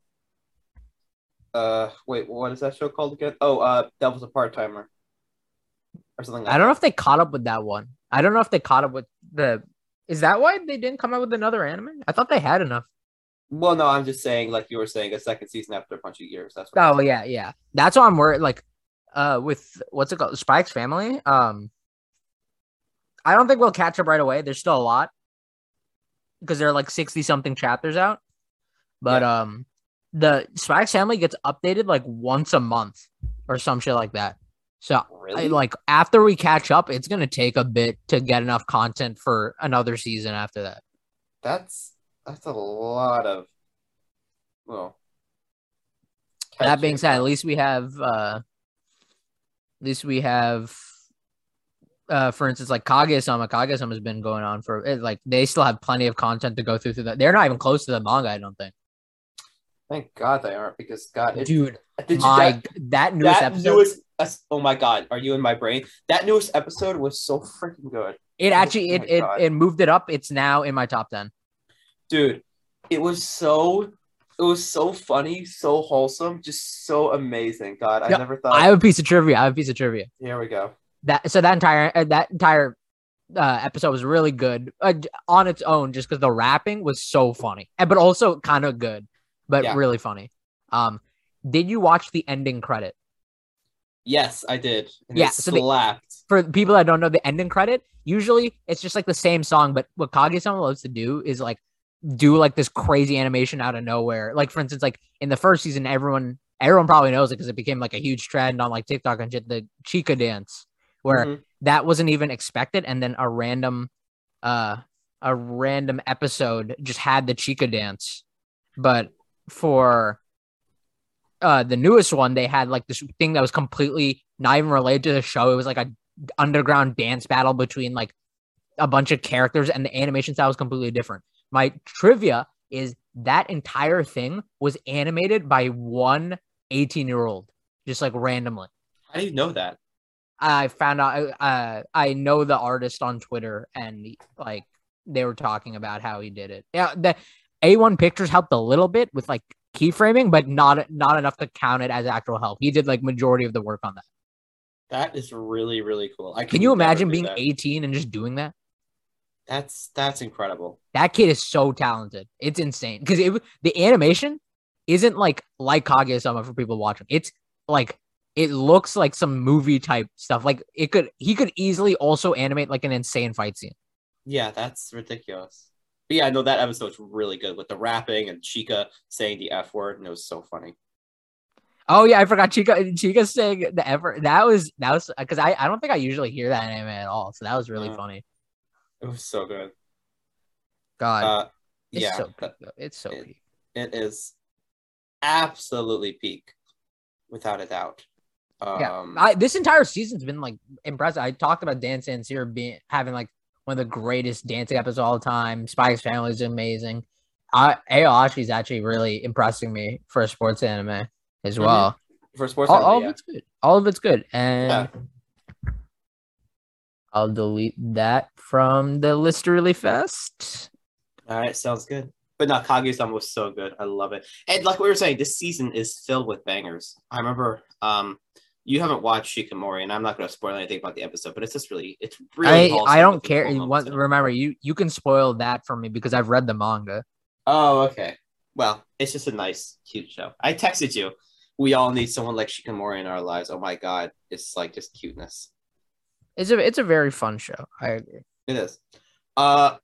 Uh, wait, what is that show called again? Oh, uh, Devil's a Part Timer, or something. Like I don't know if they caught up with that one. I don't know if they caught up with the. Is that why they didn't come out with another anime? I thought they had enough. Well, no, I'm just saying, like you were saying, a second season after a bunch of years. That's what Oh yeah, yeah. That's why I'm worried. Like, uh, with what's it called, Spy x Family. Um, I don't think we'll catch up right away. There's still a lot because there are like sixty something chapters out. But um, the Spy x Family gets updated like once a month or some shit like that. So really. I, like after we catch up, it's gonna take a bit to get enough content for another season after that. that's that's a lot of. Well. that being said, at least we have uh at least we have uh for instance like Kaguya-sama, Kaguya-sama has been going on for it, like they still have plenty of content to go through through that. They're not even close to the manga, I don't think. Thank God they aren't because God, it, Dude, my that, that newest that episode newest? Oh my God, are you in my brain? That newest episode was so freaking good, it actually oh it, it God. it moved it up. It's now in my top 10. dude. It was so, it was so funny, so wholesome, just so amazing. God, I never thought. I have a piece of trivia. I have a piece of trivia. Here we go. That so that entire uh, that entire uh, episode was really good uh, on its own, just because the rapping was so funny, and but also kind of good, but Yeah. really funny. Um, did you watch the ending credit? Yes, I did. And Yeah, so slapped. For people that don't know the ending credit, usually it's just like the same song, but what Kaguya-sama loves to do is like do like this crazy animation out of nowhere. Like for instance, like in the first season, everyone everyone probably knows it because it became like a huge trend on like TikTok and shit. The Chika dance, where Mhm. that wasn't even expected, and then a random, uh, a random episode just had the Chika dance, but for uh the newest one they had like this thing that was completely not even related to the show it was like a underground dance battle between like a bunch of characters and the animation style was completely different my trivia is that entire thing was animated by one 18 year old just like randomly How do you know that? I found out uh I know the artist on Twitter and like they were talking about how he did it. Yeah, the A1 Pictures helped a little bit with like keyframing, but not not enough to count it as actual help. He did like majority of the work on that. That is really really cool. I Can you imagine being that. 18 and just doing that? That's that's incredible. That kid is so talented. It's insane because it the animation isn't like like Kaguya-sama for people watching. It's like it looks like some movie type stuff. Like it could he could easily also animate like an insane fight scene. Yeah, that's ridiculous. But yeah, know that episode's really good with the rapping and Chika saying the F word, and it was so funny. Oh yeah, I forgot Chika Chika saying the ever that was that was because I, I don't think I usually hear that anime at all. So that was really Uh, funny. It was so good. God, Uh, it's yeah, so peak, it's so it- peak. it is absolutely peak, without a doubt. Um, Yeah, I, this entire season's been like impressive. I talked about Dance Danseur being having like one of the greatest dancing episodes of all time. Spy x Family is amazing. I Aoashi is actually really impressing me for a sports anime as Mhm. well. for sports, All, anime, all yeah. of it's good. All of it's good, and Yeah. I'll delete that from the list really fast. All right, sounds good. But no, Kaguya-sama was so good. I love it. And like we were saying, this season is filled with bangers. I remember um you haven't watched Shikimori, and I'm not going to spoil anything about the episode, but it's just really, it's really. I I don't care. What, moments in it. remember, you you can spoil that for me because I've read the manga. Oh, okay. Well, it's just a nice, cute show. I texted you. We all need someone like Shikimori in our lives. Oh my god, it's like just cuteness. It's a it's a very fun show. I agree. It is. Uh,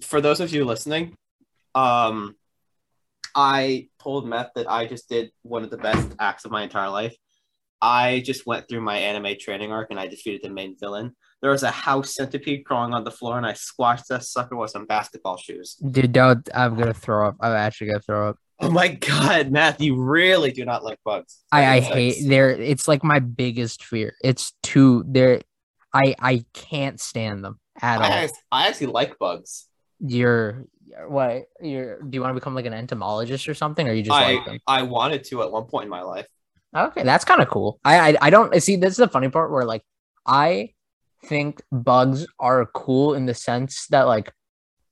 for those of you listening, um, I told Meth that I just did one of the best acts of my entire life. I just went through my anime training arc and I defeated the main villain. There was a house centipede crawling on the floor, and I squashed that sucker with some basketball shoes. Dude, don't. I'm gonna throw up. I'm actually gonna throw up. Oh my god, Math, you really do not like bugs. I, I Insects. hate there. It's like my biggest fear. It's too there. I I can't stand them at I, all. I actually like bugs. You're what? You're. Do you want to become like an entomologist or something, or you just like them? I, I wanted to at one point in my life. Okay, that's kind of cool. I, I I don't see. This is the funny part where like I think bugs are cool in the sense that like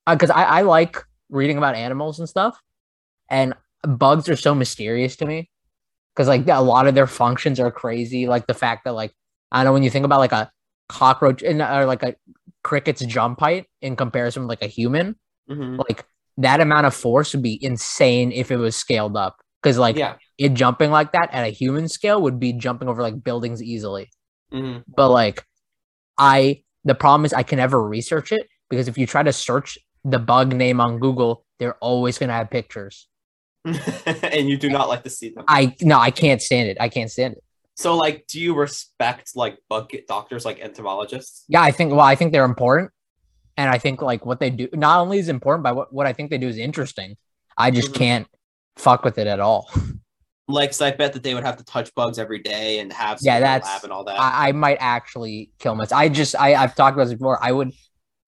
because I I like reading about animals and stuff, and bugs are so mysterious to me because like a lot of their functions are crazy. Like the fact that like I don't know when you think about like a cockroach and or like a cricket's jump height in comparison with like a human, Mhm. like that amount of force would be insane if it was scaled up. Because like yeah. It jumping like that at a human scale would be jumping over like buildings easily. Mhm. But like I the problem is I can never research it because if you try to search the bug name on Google, they're always gonna have pictures. and you do not like to see them. I no, I can't stand it. I can't stand it. So, like, do you respect like bug doctors, like entomologists? Yeah, I think well, I think they're important. And I think like what they do not only is important, but what, what I think they do is interesting. I just Mhm. can't fuck with it at all. Like, 'cause I bet that they would have to touch bugs every day and have some Yeah, that's- lab and all that. I, I might actually kill myself. I just I, I've talked about this before. I would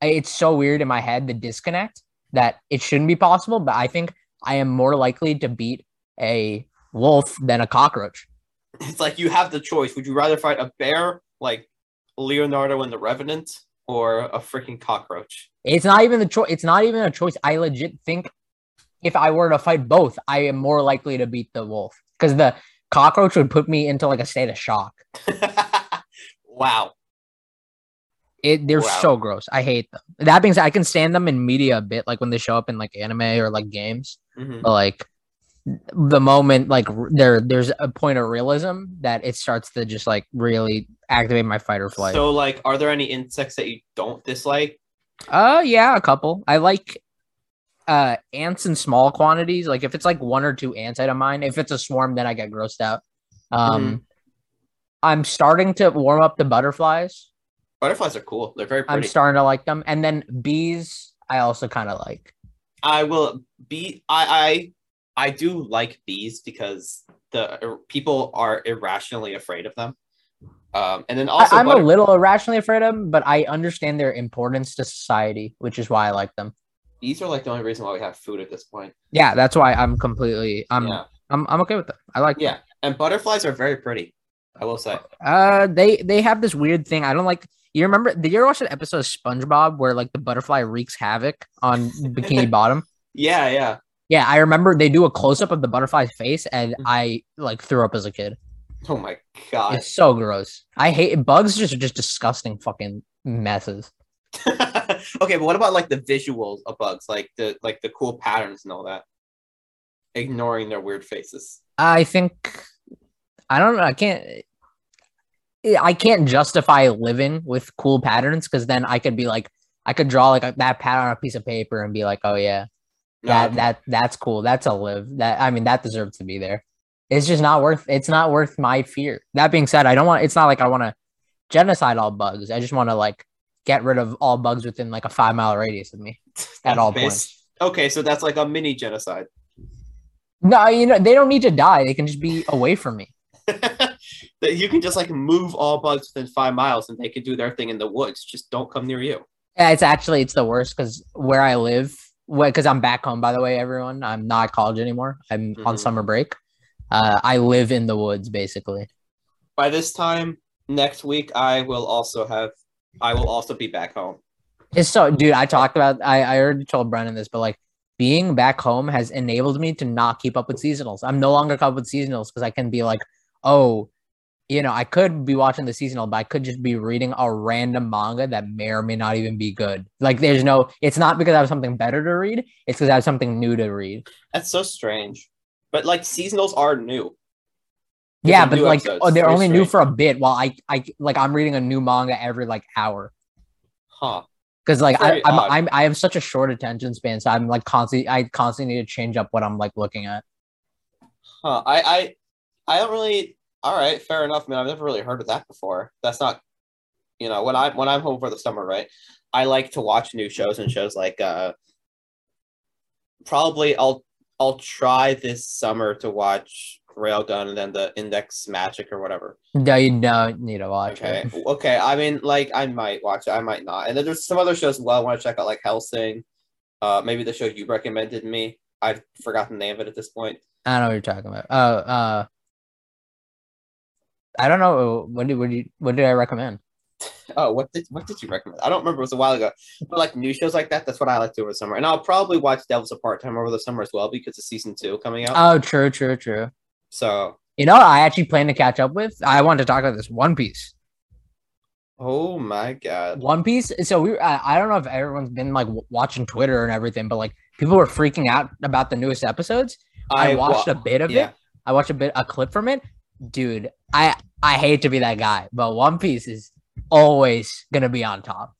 I, it's so weird in my head the disconnect that it shouldn't be possible, but I think I am more likely to beat a wolf than a cockroach. it's like you have the choice. Would you rather fight a bear like Leonardo and the Revenant or a freaking cockroach? It's not even the choice. It's not even a choice. I legit think if I were to fight both, I am more likely to beat the wolf because the cockroach would put me into like a state of shock. wow. It they're Wow. so gross. I hate them. That being said, I can stand them in media a bit, like when they show up in like anime or like games. Mhm. But like the moment like there there's a point of realism that it starts to just like really activate my fight or flight. So, like, are there any insects that you don't dislike? uh yeah, a couple. I like uh ants in small quantities. Like if it's like one or two ants, I don't mind. If it's a swarm, then I get grossed out. Um I'm starting to warm up the butterflies. Butterflies are cool. They're very I'm starting to like them. And then bees, I also kind of like. I will be. I I I do like bees because the er, people are irrationally afraid of them. Um, and then also I, am butter- a little irrationally afraid of them, but I understand their importance to society, which is why I like them. Bees are like the only reason why we have food at this point. Yeah, that's why I'm completely I'm yeah, I'm I'm okay with them. I like them. yeah, and butterflies are very pretty. I will say. Uh they they have this weird thing. I don't like you remember did you ever watch an episode of SpongeBob where like the butterfly wreaks havoc on Bikini Bottom? Yeah, yeah. Yeah, I remember they do a close up of the butterfly's face and Mhm. I like threw up as a kid. Oh my god. It's so gross. I hate bugs just are just disgusting fucking messes. okay, but what about like the visuals of bugs, like the like the cool patterns and all that? Ignoring their weird faces. I think I don't know. I can't. I can't justify living with cool patterns because then I could be like, I could draw like a, that pattern on a piece of paper and be like, oh yeah, that No, that that's cool. That's a live. That I mean, that deserves to be there. It's just not worth. It's not worth my fear. That being said, I don't want. It's not like I want to genocide all bugs. I just want to like get rid of all bugs within like a five mile radius of me at all points. Okay, so that's like a mini genocide. No, you know they don't need to die. They can just be away from me. you can just like move all bugs within five miles and they can do their thing in the woods. Just don't come near you. Yeah, it's actually it's the worst because where I live, because I'm back home. By the way, everyone, I'm not at college anymore. I'm on Mhm. summer break. Uh, I live in the woods basically. By this time next week, I will also have. I will also be back home. It's so, dude. I talked about. I I already told Brennan this, but like being back home has enabled me to not keep up with seasonals. I'm no longer caught up with seasonals because I can be like, oh, you know, I could be watching the seasonal, but I could just be reading a random manga that may or may not even be good. Like, there's no, it's not because I have something better to read, it's because I have something new to read. That's so strange. But like seasonals are new. Yeah, but like, episodes. oh, they're Very only new for a bit while I, I, like, I'm reading a new manga every like hour. Huh. Cause like I, I'm, odd. I'm I have such a short attention span, so I'm like constantly I constantly need to change up what I'm like looking at. Huh. I I I don't really all right, fair enough, man. I've never really heard of that before. That's not you know, when I when I'm home for the summer, right? I like to watch new shows and shows like uh probably I'll I'll try this summer to watch Railgun and then the Index Magic or whatever. No, you don't need to watch Okay. it. Okay. I mean, like, I might watch it. I might not. And then there's some other shows as well I want to check out, like Hellsing. Uh, maybe the show you recommended me. I've forgotten the name of it at this point. I don't know what you're talking about. Oh, uh, I don't know. What did what did, what did I recommend? Oh, what did what did you recommend? I don't remember. It was a while ago. But like new shows like that, that's what I like to do over the summer. And I'll probably watch Devil's a Part Time over the summer as well because of season two coming out. Oh, true, true, true. So, You know, I actually plan to catch up with. I wanted to talk about this One Piece. oh my god. One Piece. So we, I, I don't know if everyone's been like w- watching Twitter and everything, but like people were freaking out about the newest episodes. I, watched wa- a bit of yeah. it. I watched a bit, a clip from it. Dude, I, I hate to be that guy, but One Piece is always gonna be on top.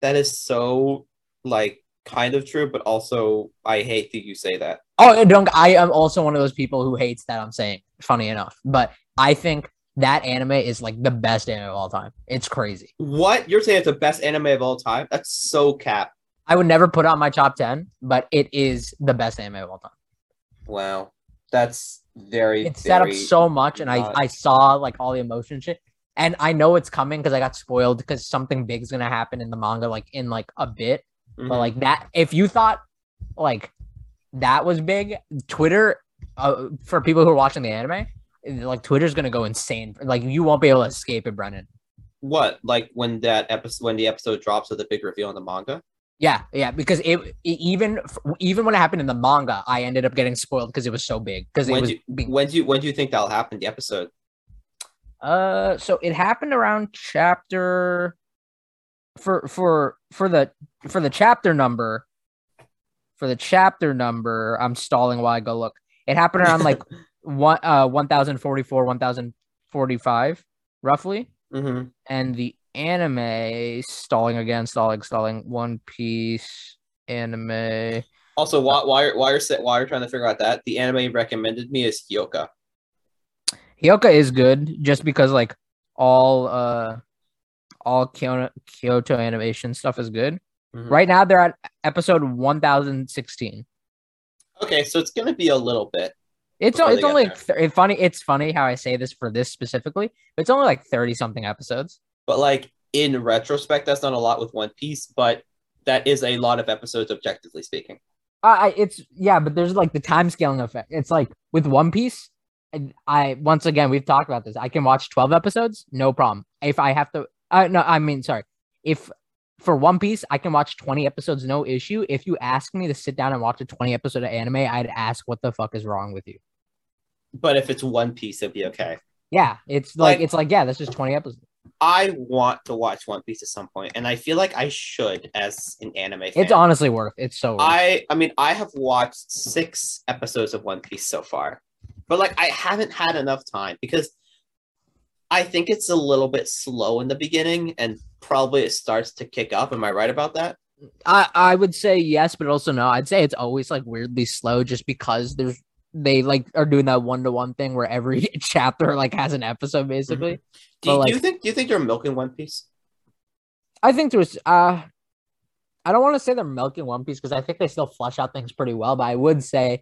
That is so like kind of true, but also I hate that you say that. Oh, don't. I am also one of those people who hates that I'm saying. Funny enough, but I think that anime is like the best anime of all time. It's crazy. What you're saying it's the best anime of all time? That's so cap. I would never put it on my top ten, but it is the best anime of all time. Wow, that's very. It set up so much, and I I saw like all the emotion shit, and I know it's coming because I got spoiled because something big's gonna happen in the manga like in like a bit. Mhm. But like that, if you thought like that was big, Twitter uh, for people who are watching the anime, like Twitter's gonna go insane. Like you won't be able to escape it, Brennan. what like when that episode when the episode drops with the big reveal in the manga? Yeah, yeah, because it, it- even even when it happened in the manga, I ended up getting spoiled because it was so big. Because it was do, being, when do you when do you think that'll happen? The episode? uh, so it happened around chapter for for for the for the chapter number for the chapter number. I'm stalling while I go look. It happened around like one uh 1044 1045 roughly hmm and the anime stalling again stalling stalling one piece anime Also, why while you're, while you're sit- while you're trying to figure out that, the anime recommended me is Hyouka. Hyouka is good just because like all uh all Kyoto, Kyoto animation stuff is good. Mhm. Right now they're at episode 1016. Okay, so it's gonna be a little bit. It's Before it's only there. th- it's funny it's funny how I say this for this specifically, it's only like 30 something episodes. But like in retrospect, that's not a lot with One Piece, but that is a lot of episodes, objectively speaking. Uh, I it's yeah, but there's like the time scaling effect. It's like with One Piece, I, I once again we've talked about this. I can watch twelve episodes, no problem. If I have to, uh, no, I mean sorry. If for One Piece, I can watch twenty episodes, no issue. If you ask me to sit down and watch a twenty episode of anime, I'd ask what the fuck is wrong with you. But if it's One Piece, it'd be okay. Yeah, it's like, Like- it's like yeah, that's just twenty episodes. I want to watch One Piece at some point, and I feel like I should as an anime fan. It's honestly worth. It's so. Worth. I I mean I have watched six episodes of One Piece so far, but like I haven't had enough time because I think it's a little bit slow in the beginning, and probably it starts to kick up. Am I right about that? I I would say yes, but also no. I'd say it's always like weirdly slow, just because there's they like are doing that one to one thing where every chapter like has an episode basically. Do you, But, do you think do you think they're milking One Piece? I think there's uh I don't want to say they're milking One Piece because I think they still flesh out things pretty well, but I would say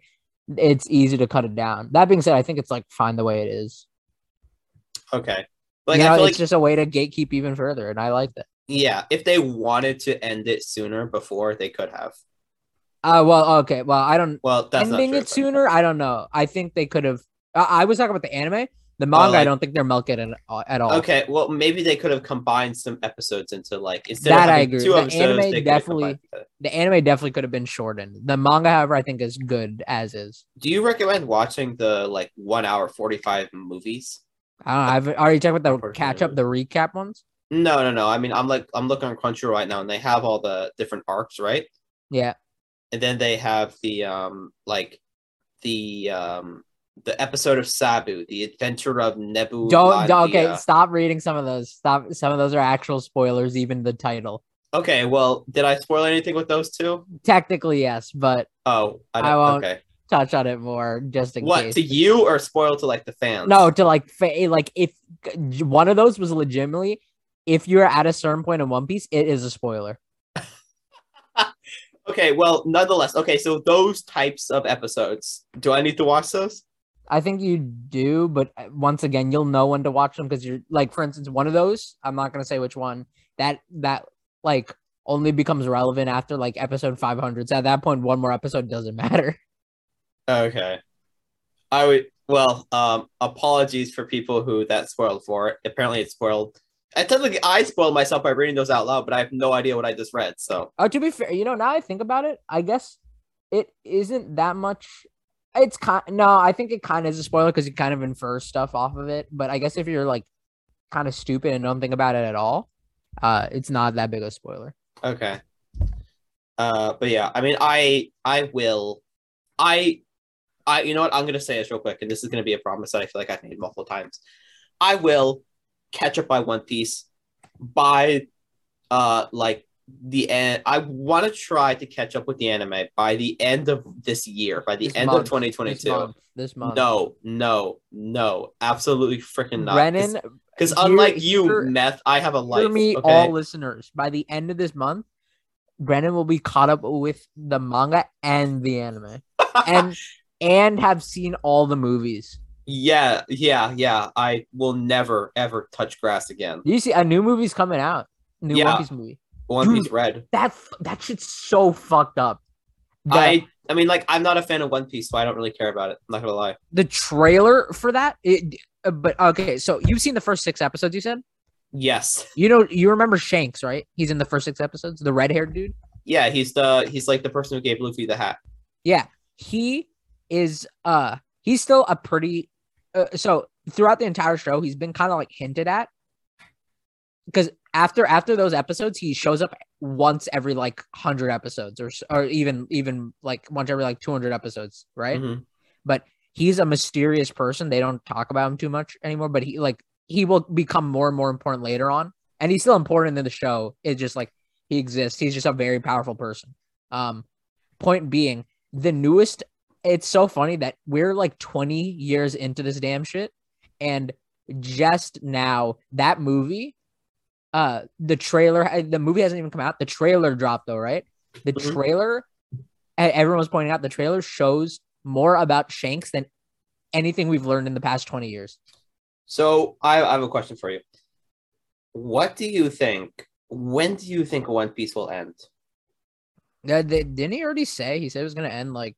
it's easy to cut it down. That being said, I think it's like fine the way it is. Okay, like know, I feel it's like just a way to gatekeep even further, and I like that. yeah, if they wanted to end it sooner before, they could have. Uh well, okay, well, I don't Well, that's not ending it sooner. I don't know. I think they could have. I I was talking about the anime. The manga, I like- don't think they're milking it at, at all. Okay, well, maybe they could have combined some episodes into like instead That of I agree. two The episodes, anime definitely- The anime definitely could have been shortened. The manga, however, I think is good as is. Do you recommend watching the like one hour forty five movies? I don't know. I've already checked with the catch up, the recap ones. No, no, no. I mean, I'm like I'm looking on Crunchyroll right now, and they have all the different arcs, right? Yeah. And then they have the um like the um the episode of Sabo, the adventure of Nebu. Don't, don't okay, stop reading some of those. Stop some of those are actual spoilers, even the title. Okay, well, did I spoil anything with those two? Technically, yes, but Oh, I I don't. won't okay, touch on it more just in what case. to you or spoil to like the fans? No, to like fa- like if one of those was legitimately if you're at a certain point in One Piece, it is a spoiler. Okay, well, nonetheless. Okay, so those types of episodes. Do I need to watch those? I think you do, but uh, once again, you'll know when to watch them because you're like, for instance, one of those. I'm not gonna say which one. That that like only becomes relevant after like episode 500. So at that point, one more episode doesn't matter. Okay. I would well, um apologies for people who that spoiled for. Apparently it spoiled I technically I spoiled myself by reading those out loud, but I have no idea what I just read. So Oh, to be fair, you know, now I think about it, I guess it isn't that much. It's kind no, I think it kind of is a spoiler because you kind of infer stuff off of it. But I guess if you're like kind of stupid and don't think about it at all, uh, it's not that big a spoiler. okay. Uh but yeah, I mean I I will I I you know what I'm gonna say this real quick, and this is gonna be a promise that I feel like I've made multiple times. I will catch up by One Piece by uh like the end. I want to try to catch up with the anime by the end of this year, by the This end month, of 2022. This month, this month. No, no, no, absolutely freaking not. Brennan, because unlike you, hear- meth, I have a life. hear me, okay? all listeners. By the end of this month, Brennan will be caught up with the manga and the anime, and and have seen all the movies. yeah, yeah, yeah. I will never ever touch grass again. You see a new movie's coming out? New Yeah. One Piece movie. One Dude, Piece Red. That that shit's so fucked up. I I mean, like, I'm not a fan of One Piece, so I don't really care about it. I'm not gonna lie. the trailer for that. It, uh, but okay, so you've seen the first six episodes. You said Yes. you know you remember Shanks, right? He's in the first six episodes. The red haired dude. Yeah, he's the he's like the person who gave Luffy the hat. Yeah, he is. Uh, he's still a pretty. Uh, so throughout the entire show, he's been kind of like hinted at. Because after after those episodes, he shows up once every like hundred episodes, or or even even like once every like two hundred episodes, right? Mhm. But he's a mysterious person. They don't talk about him too much anymore. But he like he will become more and more important later on, and he's still important in the show. It's just like he exists. He's just a very powerful person. Um, point being, the newest. It's so funny that we're like 20 years into this damn shit, and just now that movie, uh, the trailer, uh, the movie hasn't even come out. The trailer dropped though, right? The Mhm. trailer, everyone was pointing out, the trailer shows more about Shanks than anything we've learned in the past 20 years. So I, I have a question for you. What do you think? When do you think One Piece will end? Yeah, they, didn't he already say? He said it was gonna end like,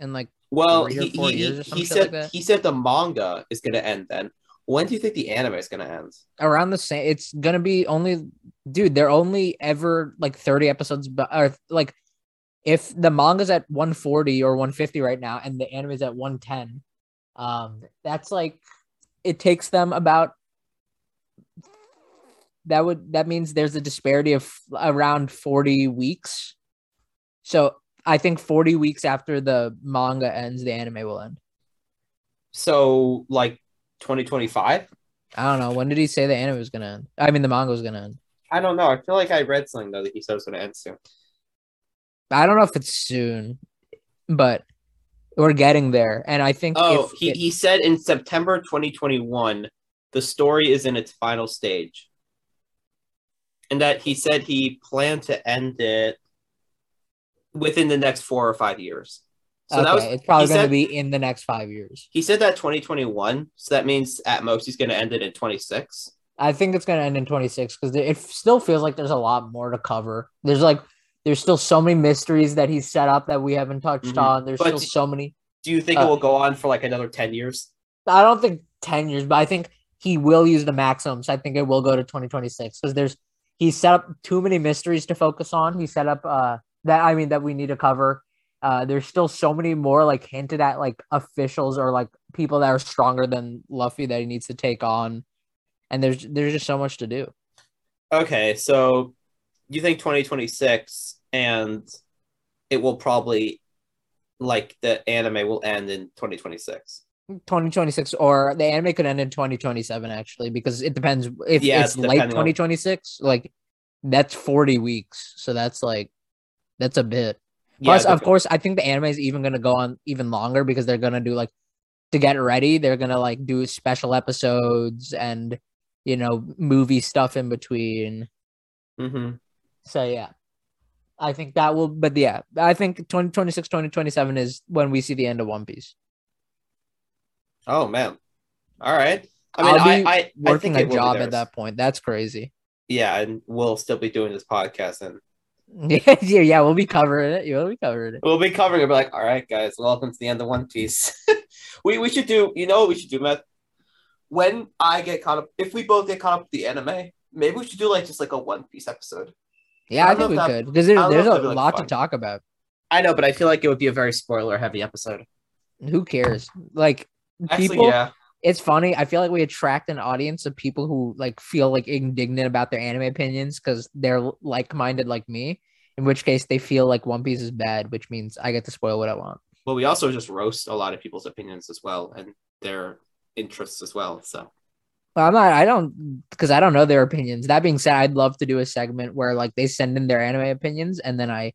in like Well, he, he, he, some he shit like said that? he said the manga is gonna end then. When do you think the anime is gonna end? around the same. It's gonna be only, dude. They're only ever like 30 episodes, but or like, if the manga's at 140 or 150 right now, and the anime is at 110, um, that's like, it takes them about. That would that means there's a disparity of around 40 weeks. So I think 40 weeks after the manga ends, the anime will end. So like 2025? I don't know. When did he say the anime was gonna end? I mean, the manga was gonna end. I don't know. I feel like I read something though that he said it was gonna end soon. I don't know if it's soon, but we're getting there. And I think Oh, if he, it- he said in September 2021, the story is in its final stage. And that he said he planned to end it within the next four or five years. So okay, that was it's probably going to be in the next five years. he said that 2021. So that means at most he's gonna end it in 26. I think it's going to end in 26 because it still feels like there's a lot more to cover. There's like, there's still so many mysteries that he's set up that we haven't touched Mhm. on. There's But still d- so many. Do you think Uh, it will go on for like another 10 years? I don't think 10 years, but I think he will use the maximum. So I think it will go to 2026 because there's, he set up too many mysteries to focus on. He set up, uh, that, I mean, that we need to cover. Uh, there's still so many more like hinted at like officials or like people that are stronger than Luffy that he needs to take on, and there's there's just so much to do. Okay, so you think 2026 and it will probably like the anime will end in 2026. 2026 or the anime could end in 2027 actually because it depends if Yeah, it's late depending on- 2026 like that's 40 weeks so that's like that's a bit. Yeah, plus of course i think the anime is even going to go on even longer because they're going to do like to get ready they're going to like do special episodes and you know movie stuff in between. Mhm. so yeah. I think that will but yeah i think 2026 2027 is when we see the end of one piece. Oh man. All right. I mean, I'll I, be I, I working think a it will be job at that point. That's crazy. Yeah, and we'll still be doing this podcast, and Yeah, yeah, yeah, we'll be covering it. We'll be covering it. we'll be covering it. Be like, all right, guys, welcome to the end of One Piece. we we should do. You know what we should do, Matt? When I get caught up, if we both get caught up with the anime, maybe we should do like just like a One Piece episode. Yeah, I I, think we that- could because I there's don't know there's if a be, like, lot fun. to talk about. I know, but I feel like it would be a very spoiler heavy episode. Who cares? Like Actually, people, yeah. It's funny. I feel like we attract an audience of people who like feel like indignant about their anime opinions because they're like minded like me. In which case, they feel like One Piece is bad, which means I get to spoil what I want. Well, we also just roast a lot of people's opinions as well and their interests as well. So Well, I'm not. I don't because I don't know their opinions. That being said, I'd love to do a segment where like they send in their anime opinions and then I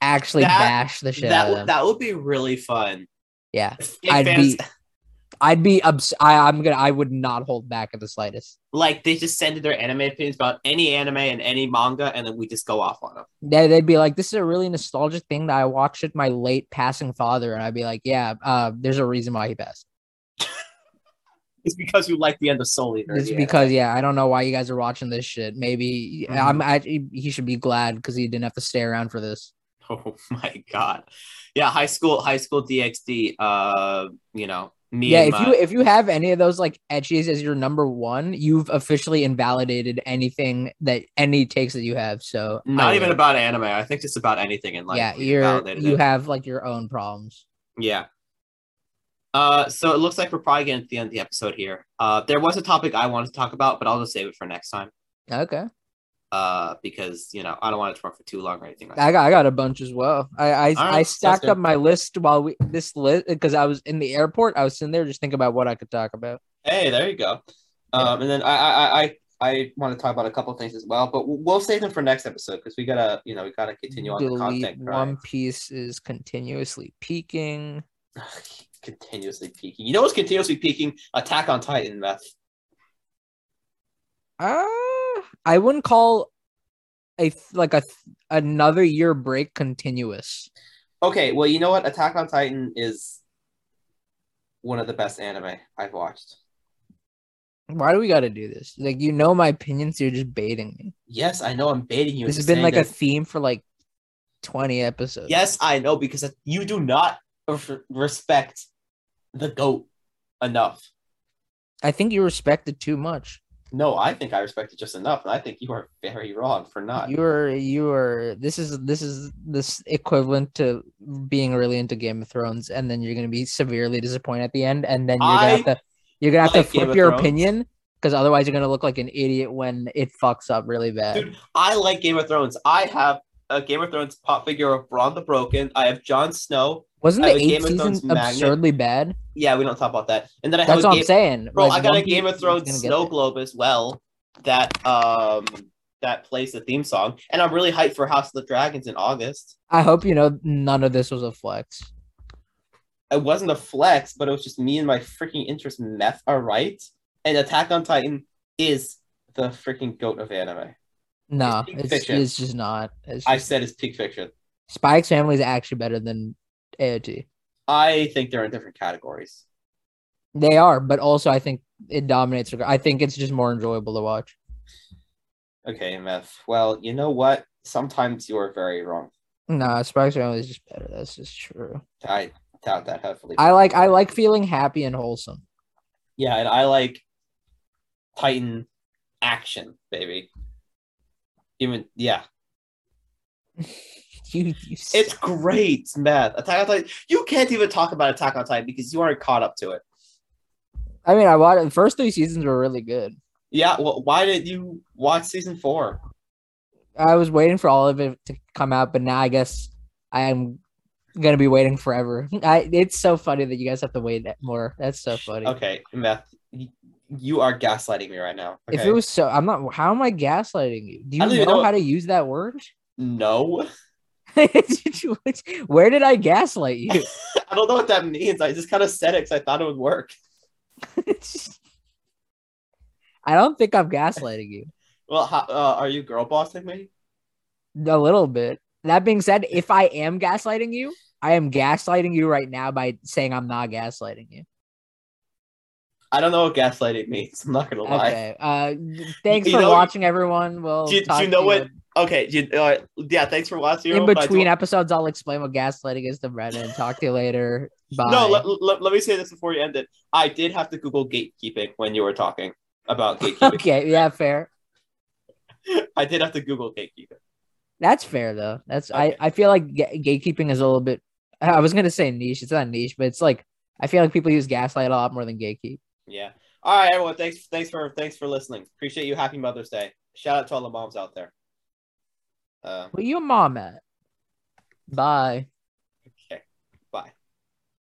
actually That- bash the shit out that of would them. that would be really fun. yeah. I'd fans- be- I'd be obs- I, I'm gonna I would not hold back in the slightest. like they just send in their anime opinions about any anime and any manga, and then we just go off on them. They, they'd be like, "This is a really nostalgic thing that I watched with my late passing father," and I'd be like, "Yeah, uh, there's a reason why he passed. It's because you like the end of Soul Eater. It's yeah. because yeah, I don't know why you guys are watching this shit. Maybe Mhm. I'm I, he should be glad because he didn't have to stay around for this. Oh my god. Yeah, high school, high school DxD. Uh, you know, me. yeah, if my- you if you have any of those like etchies as your number one, you've officially invalidated anything that any takes that you have. So not even about anime. I think just about anything in life. yeah, you're you it. have like your own problems. Yeah. Uh, so it looks like we're probably getting to the end of the episode here. Uh, there was a topic I wanted to talk about, but I'll just save it for next time. Okay. Uh, because you know I don't want it to run for too long or anything like. I got I got a bunch as well. I I, right, I stacked up my list while we this list because I was in the airport. I was sitting there just thinking about what I could talk about. Hey, there you go. Um, and then I I I I, want to talk about a couple things as well, but we'll- save them for next episode because we gotta you know we gotta continue on the Delete content. One. Piece is continuously peaking. continuously peaking. You know what's continuously peaking? Attack on Titan, meth. Uh, I wouldn't call a like a another year break continuous. Okay, well you know what? Attack on Titan is one of the best anime I've watched. Why do we got to do this? Like you know my opinions, you're just baiting me. Yes, I know I'm baiting you. This has been like a theme for like twenty episodes. Yes, I know because you do not respect the goat enough. I think you respect it too much. No, I think I respect it just enough, and I think you are very wrong for not. You are you are this is this is this equivalent to being really into Game of Thrones, and then you're gonna be severely disappointed at the end, and then you're gonna I have to you're gonna have like to flip your Thrones. opinion because otherwise you're gonna look like an idiot when it fucks up really bad. Dude, I like Game of Thrones. I have a Game of Thrones pop figure of Bran the Broken. I have Jon Snow. Wasn't the eighth season magnet. bad? Yeah, we don't talk about that. And then I That's what game, I'm saying. bro. Like, I got a Game of Thrones snow globe as well. That um that plays the theme song, and I'm really hyped for House of the Dragons in August. I hope you know none of this was a flex. it wasn't a flex, but it was just me and my freaking interest in meth are right. And Attack on Titan is the freaking goat of anime. No, peak it's, it's just not. It's I said it's peak fiction. Spy x Family is actually better than AOT. I think they're in different categories. They are, but also I think it dominates. I think it's just more enjoyable to watch. Okay, meth. Well, you know what? Sometimes you are very wrong. No, Spy x Family is just better. That's just true. I doubt that heavily. I like I like feeling happy and wholesome. yeah, and I like Titan action, baby. Even yeah, You, you it's great, meth. Attack on Titan. You can't even talk about Attack on Titan because you aren't caught up to it. I mean, I watched the first three seasons were really good. Yeah. Well, why did you watch season four? I was waiting for all of it to come out, but now I guess I am gonna be waiting forever. I it's so funny that you guys have to wait that more. That's so funny. Okay, Meth, y- you are gaslighting me right now. If it was so, I'm not. How am I gaslighting you? Do you know, know- how to use that word? no, Where did I gaslight you? I don't know what that means. I just kind of said it because I thought it would work. I don't think I'm gaslighting you. Well, how, uh, are you girl bossing me? A little bit. That being said, if I am gaslighting you, I am gaslighting you right now by saying I'm not gaslighting you. I don't know what gaslighting means. I'm not gonna lie. Okay. Uh, thanks You for know- watching, everyone. We'll Do you- do you know what- Okay, you, uh, yeah. Thanks for watching. in between episodes. I'll explain what gaslighting is to Brennan. Talk to you later. Bye. No, let, let, let me say this before you end it. I did have to Google gatekeeping when you were talking about gatekeeping. okay. Yeah. Fair. I did have to Google gatekeeping. That's fair though. That's Okay. I. I feel like gatekeeping is a little bit. I was gonna say niche. It's not niche, but it's like I feel like people use gaslight a lot more than gatekeep. Yeah. All right, everyone. Thanks. Thanks for thanks for listening. Appreciate you. Happy Mother's Day. Shout out to all the moms out there. Uh, Where your mom at? Bye.